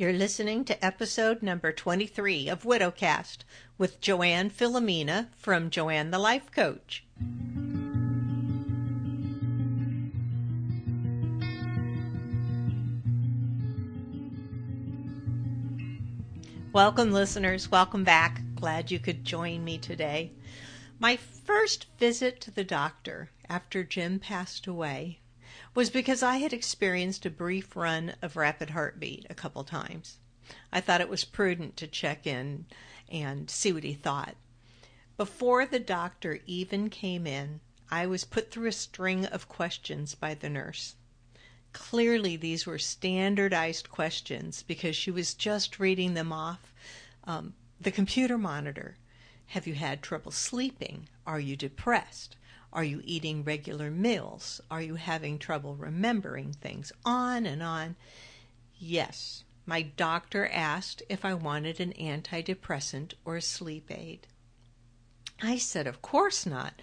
You're listening to episode number 23 of Widowcast with Joanne Filomena from Joanne the Life Coach. Welcome, listeners. Welcome back. Glad you could join me today. My first visit to the doctor after Jim passed away was because I had experienced a brief run of rapid heartbeat a couple times. I thought it was prudent to check in and see what he thought. Before the doctor even came in, I was put through a string of questions by the nurse. Clearly, these were standardized questions because she was just reading them off um, the computer monitor. Have you had trouble sleeping? Are you depressed? Are you eating regular meals? Are you having trouble remembering things? On and on. Yes, my doctor asked if I wanted an antidepressant or a sleep aid. I said, Of course not.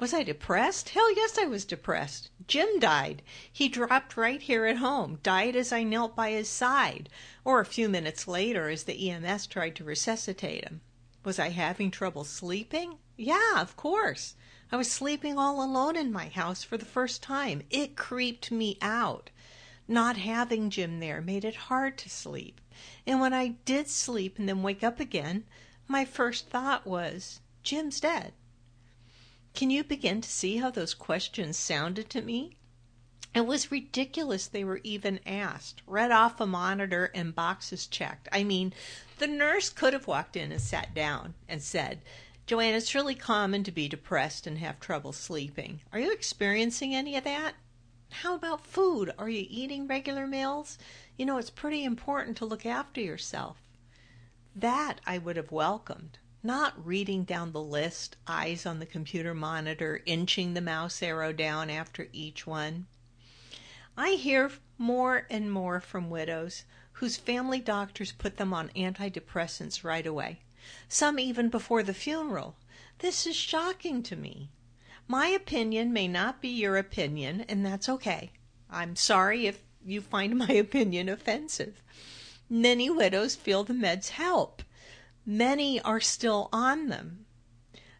Was I depressed? Hell yes, I was depressed. Jim died. He dropped right here at home, died as I knelt by his side, or a few minutes later as the EMS tried to resuscitate him. Was I having trouble sleeping? Yeah, of course. I was sleeping all alone in my house for the first time. It creeped me out. Not having Jim there made it hard to sleep. And when I did sleep and then wake up again, my first thought was, Jim's dead. Can you begin to see how those questions sounded to me? It was ridiculous they were even asked, read off a monitor and boxes checked. I mean, the nurse could have walked in and sat down and said, Joanne, it's really common to be depressed and have trouble sleeping. Are you experiencing any of that? How about food? Are you eating regular meals? You know, it's pretty important to look after yourself. That I would have welcomed, not reading down the list, eyes on the computer monitor, inching the mouse arrow down after each one. I hear more and more from widows whose family doctors put them on antidepressants right away some even before the funeral. This is shocking to me. My opinion may not be your opinion, and that's okay. I'm sorry if you find my opinion offensive. Many widows feel the meds help. Many are still on them.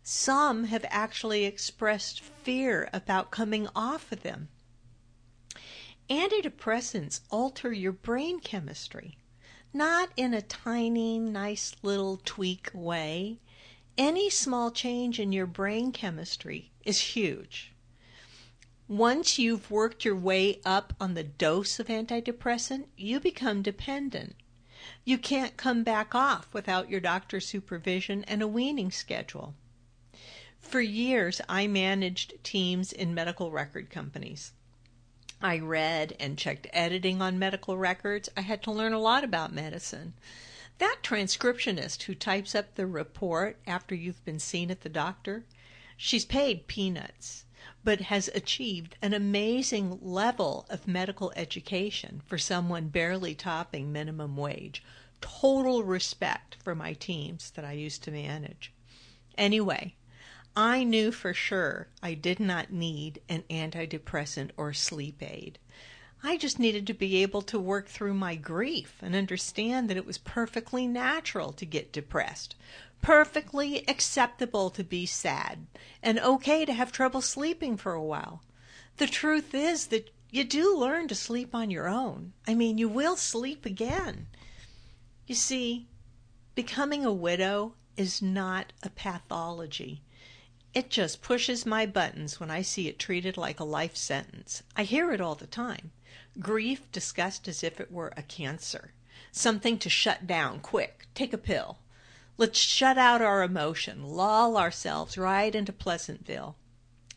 Some have actually expressed fear about coming off of them. Antidepressants alter your brain chemistry not in a tiny, nice little tweak way. Any small change in your brain chemistry is huge. Once you've worked your way up on the dose of antidepressant, you become dependent. You can't come back off without your doctor's supervision and a weaning schedule. For years, I managed teams in medical record companies. I read and checked editing on medical records. I had to learn a lot about medicine. That transcriptionist who types up the report after you've been seen at the doctor, she's paid peanuts, but has achieved an amazing level of medical education for someone barely topping minimum wage. Total respect for my teams that I used to manage. Anyway, I knew for sure I did not need an antidepressant or sleep aid. I just needed to be able to work through my grief and understand that it was perfectly natural to get depressed, perfectly acceptable to be sad, and okay to have trouble sleeping for a while. The truth is that you do learn to sleep on your own. I mean, you will sleep again. You see, becoming a widow is not a pathology. It just pushes my buttons when I see it treated like a life sentence. I hear it all the time. Grief discussed as if it were a cancer. Something to shut down, quick, take a pill. Let's shut out our emotion, lull ourselves right into Pleasantville.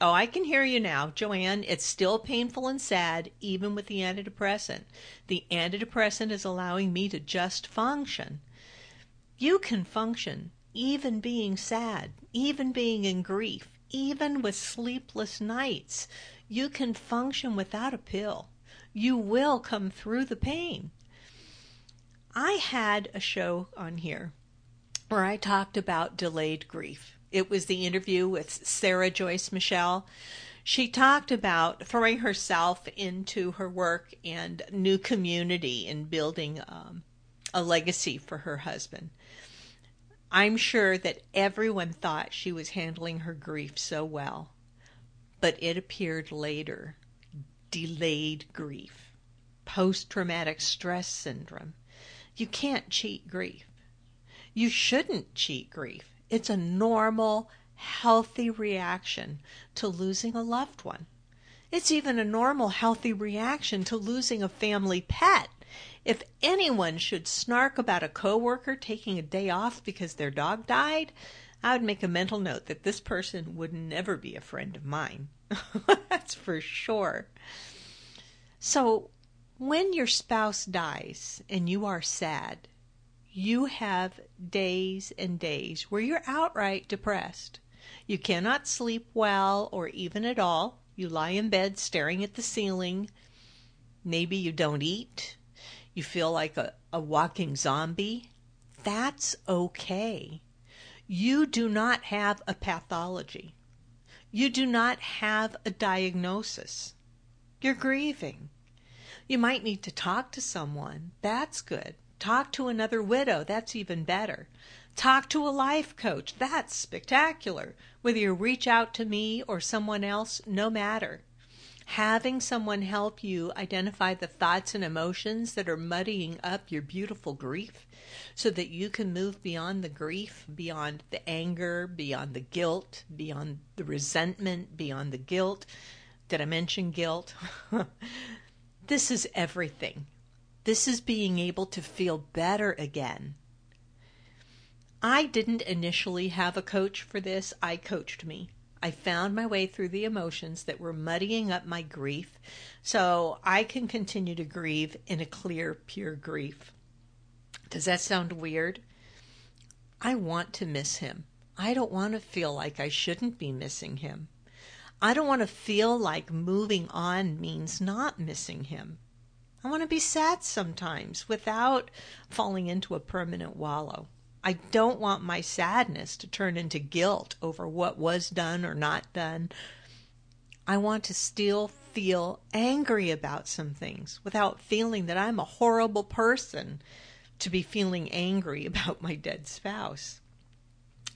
Oh, I can hear you now, Joanne. It's still painful and sad, even with the antidepressant. The antidepressant is allowing me to just function. You can function even being sad, even being in grief, even with sleepless nights. You can function without a pill. You will come through the pain. I had a show on here where I talked about delayed grief. It was the interview with Sarah Joyce Michelle. She talked about throwing herself into her work and new community and building um, a legacy for her husband. I'm sure that everyone thought she was handling her grief so well, but it appeared later delayed grief, post traumatic stress syndrome. You can't cheat grief. You shouldn't cheat grief. It's a normal, healthy reaction to losing a loved one. It's even a normal, healthy reaction to losing a family pet. If anyone should snark about a coworker taking a day off because their dog died, I would make a mental note that this person would never be a friend of mine. That's for sure. So, when your spouse dies and you are sad, you have days and days where you're outright depressed. You cannot sleep well or even at all. You lie in bed staring at the ceiling. Maybe you don't eat you feel like a, a walking zombie, that's okay. You do not have a pathology. You do not have a diagnosis. You're grieving. You might need to talk to someone. That's good. Talk to another widow. That's even better. Talk to a life coach. That's spectacular. Whether you reach out to me or someone else, no matter having someone help you identify the thoughts and emotions that are muddying up your beautiful grief so that you can move beyond the grief, beyond the anger, beyond the guilt, beyond the resentment, beyond the guilt. Did I mention guilt? this is everything. This is being able to feel better again. I didn't initially have a coach for this, I coached me. I found my way through the emotions that were muddying up my grief so I can continue to grieve in a clear, pure grief. Does that sound weird? I want to miss him. I don't want to feel like I shouldn't be missing him. I don't want to feel like moving on means not missing him. I want to be sad sometimes without falling into a permanent wallow. I don't want my sadness to turn into guilt over what was done or not done. I want to still feel angry about some things without feeling that I'm a horrible person to be feeling angry about my dead spouse.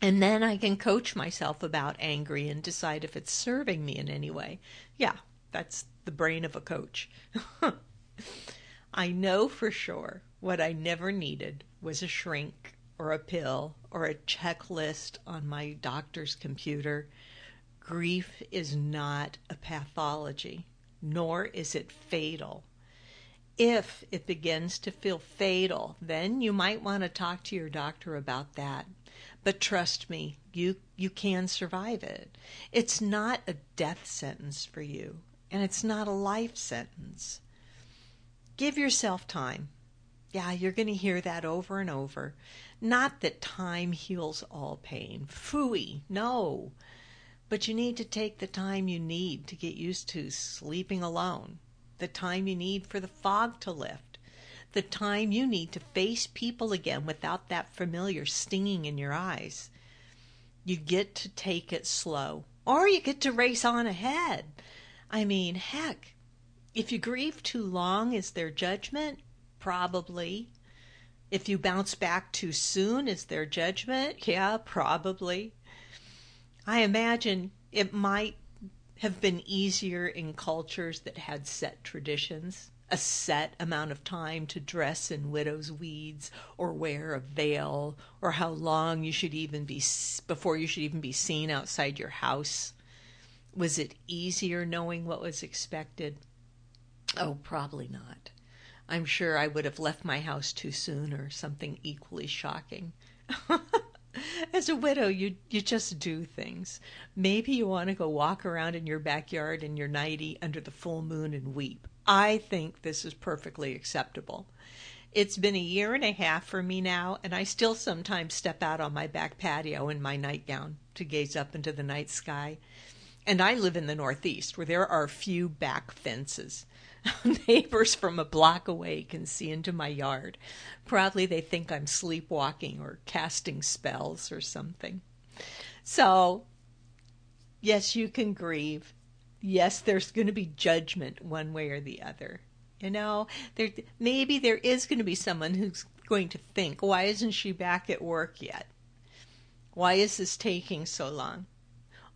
And then I can coach myself about angry and decide if it's serving me in any way. Yeah, that's the brain of a coach. I know for sure what I never needed was a shrink or a pill or a checklist on my doctor's computer. Grief is not a pathology, nor is it fatal. If it begins to feel fatal, then you might want to talk to your doctor about that. But trust me, you you can survive it. It's not a death sentence for you, and it's not a life sentence. Give yourself time. Yeah, you're going to hear that over and over. Not that time heals all pain. Phooey, no. But you need to take the time you need to get used to sleeping alone, the time you need for the fog to lift, the time you need to face people again without that familiar stinging in your eyes. You get to take it slow, or you get to race on ahead. I mean, heck, if you grieve too long, is there judgment? Probably. If you bounce back too soon, is there judgment? Yeah, probably. I imagine it might have been easier in cultures that had set traditions, a set amount of time to dress in widow's weeds or wear a veil, or how long you should even be before you should even be seen outside your house. Was it easier knowing what was expected? Oh, probably not. I'm sure I would have left my house too soon or something equally shocking. As a widow, you you just do things. Maybe you want to go walk around in your backyard in your nightie under the full moon and weep. I think this is perfectly acceptable. It's been a year and a half for me now, and I still sometimes step out on my back patio in my nightgown to gaze up into the night sky. And I live in the Northeast, where there are few back fences. Neighbors from a block away can see into my yard. Probably they think I'm sleepwalking or casting spells or something. So, yes, you can grieve. Yes, there's going to be judgment one way or the other. You know, there maybe there is going to be someone who's going to think, why isn't she back at work yet? Why is this taking so long?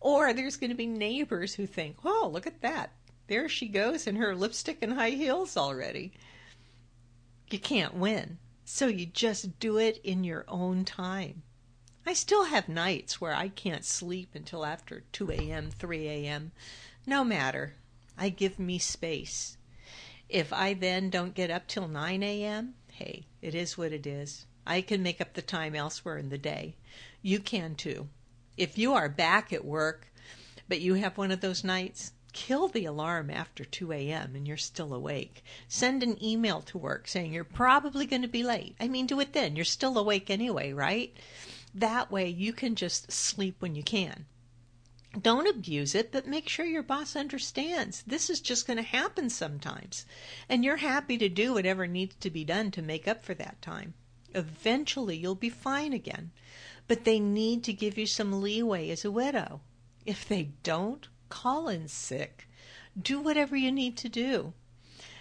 Or there's going to be neighbors who think, oh, look at that. There she goes in her lipstick and high heels already. You can't win. So you just do it in your own time. I still have nights where I can't sleep until after 2 a.m., 3 a.m. No matter. I give me space. If I then don't get up till 9 a.m., hey, it is what it is. I can make up the time elsewhere in the day. You can too. If you are back at work, but you have one of those nights, kill the alarm after 2 a.m. and you're still awake. Send an email to work saying you're probably going to be late. I mean, do it then. You're still awake anyway, right? That way you can just sleep when you can. Don't abuse it, but make sure your boss understands this is just going to happen sometimes. And you're happy to do whatever needs to be done to make up for that time. Eventually, you'll be fine again. But they need to give you some leeway as a widow. If they don't, call in sick. Do whatever you need to do.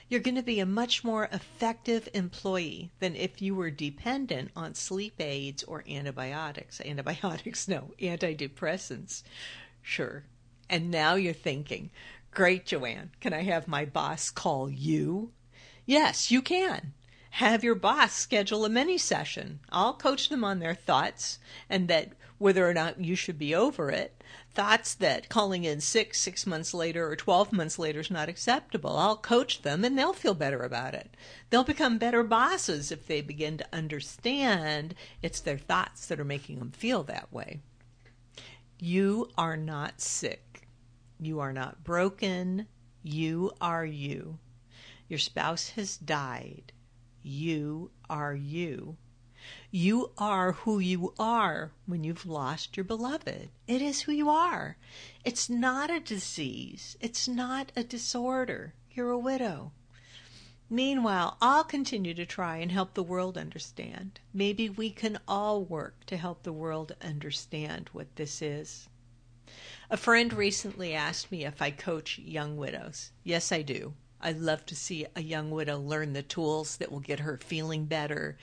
You're going to be a much more effective employee than if you were dependent on sleep aids or antibiotics. Antibiotics, no, antidepressants. Sure. And now you're thinking, great, Joanne, can I have my boss call you? Yes, you can. Have your boss schedule a mini session. I'll coach them on their thoughts and that whether or not you should be over it. Thoughts that calling in six, six months later or 12 months later is not acceptable. I'll coach them and they'll feel better about it. They'll become better bosses if they begin to understand it's their thoughts that are making them feel that way. You are not sick. You are not broken. You are you. Your spouse has died. You are you. You are who you are when you've lost your beloved. It is who you are. It's not a disease. It's not a disorder. You're a widow. Meanwhile, I'll continue to try and help the world understand. Maybe we can all work to help the world understand what this is. A friend recently asked me if I coach young widows. Yes, I do. I love to see a young widow learn the tools that will get her feeling better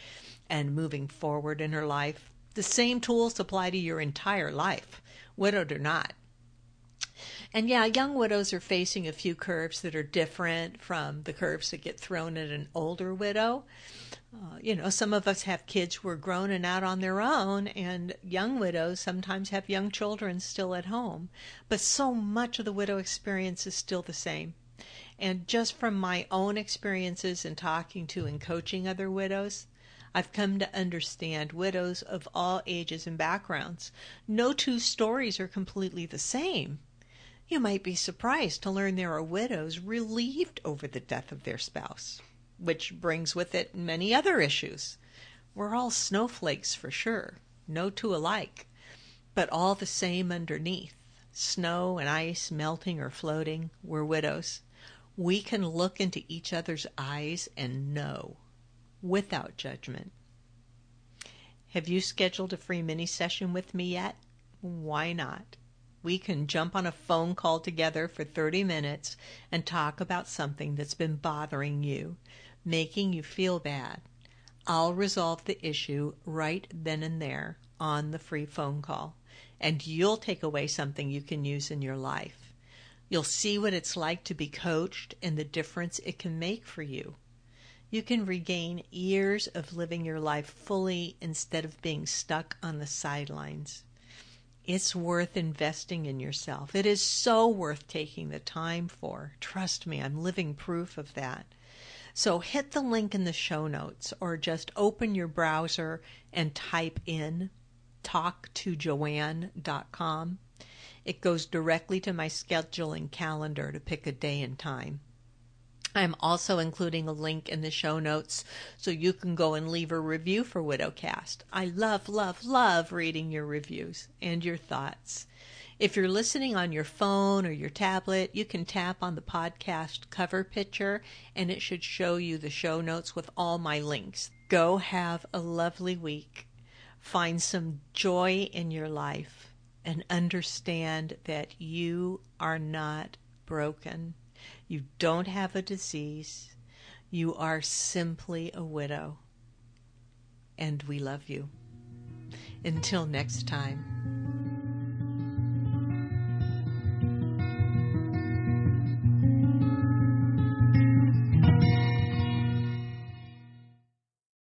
and moving forward in her life. The same tools apply to your entire life, widowed or not. And yeah, young widows are facing a few curves that are different from the curves that get thrown at an older widow. Uh, you know, some of us have kids who are grown and out on their own, and young widows sometimes have young children still at home. But so much of the widow experience is still the same. And just from my own experiences in talking to and coaching other widows, I've come to understand widows of all ages and backgrounds. No two stories are completely the same. You might be surprised to learn there are widows relieved over the death of their spouse, which brings with it many other issues. We're all snowflakes for sure, no two alike, but all the same underneath. Snow and ice melting or floating, we're widows we can look into each other's eyes and know without judgment. Have you scheduled a free mini session with me yet? Why not? We can jump on a phone call together for 30 minutes and talk about something that's been bothering you, making you feel bad. I'll resolve the issue right then and there on the free phone call, and you'll take away something you can use in your life. You'll see what it's like to be coached and the difference it can make for you. You can regain years of living your life fully instead of being stuck on the sidelines. It's worth investing in yourself. It is so worth taking the time for. Trust me, I'm living proof of that. So hit the link in the show notes or just open your browser and type in talktojoanne.com it goes directly to my scheduling calendar to pick a day and time. I'm also including a link in the show notes so you can go and leave a review for Widowcast. I love, love, love reading your reviews and your thoughts. If you're listening on your phone or your tablet, you can tap on the podcast cover picture and it should show you the show notes with all my links. Go have a lovely week. Find some joy in your life and understand that you are not broken. You don't have a disease. You are simply a widow. and we love you. Until next time.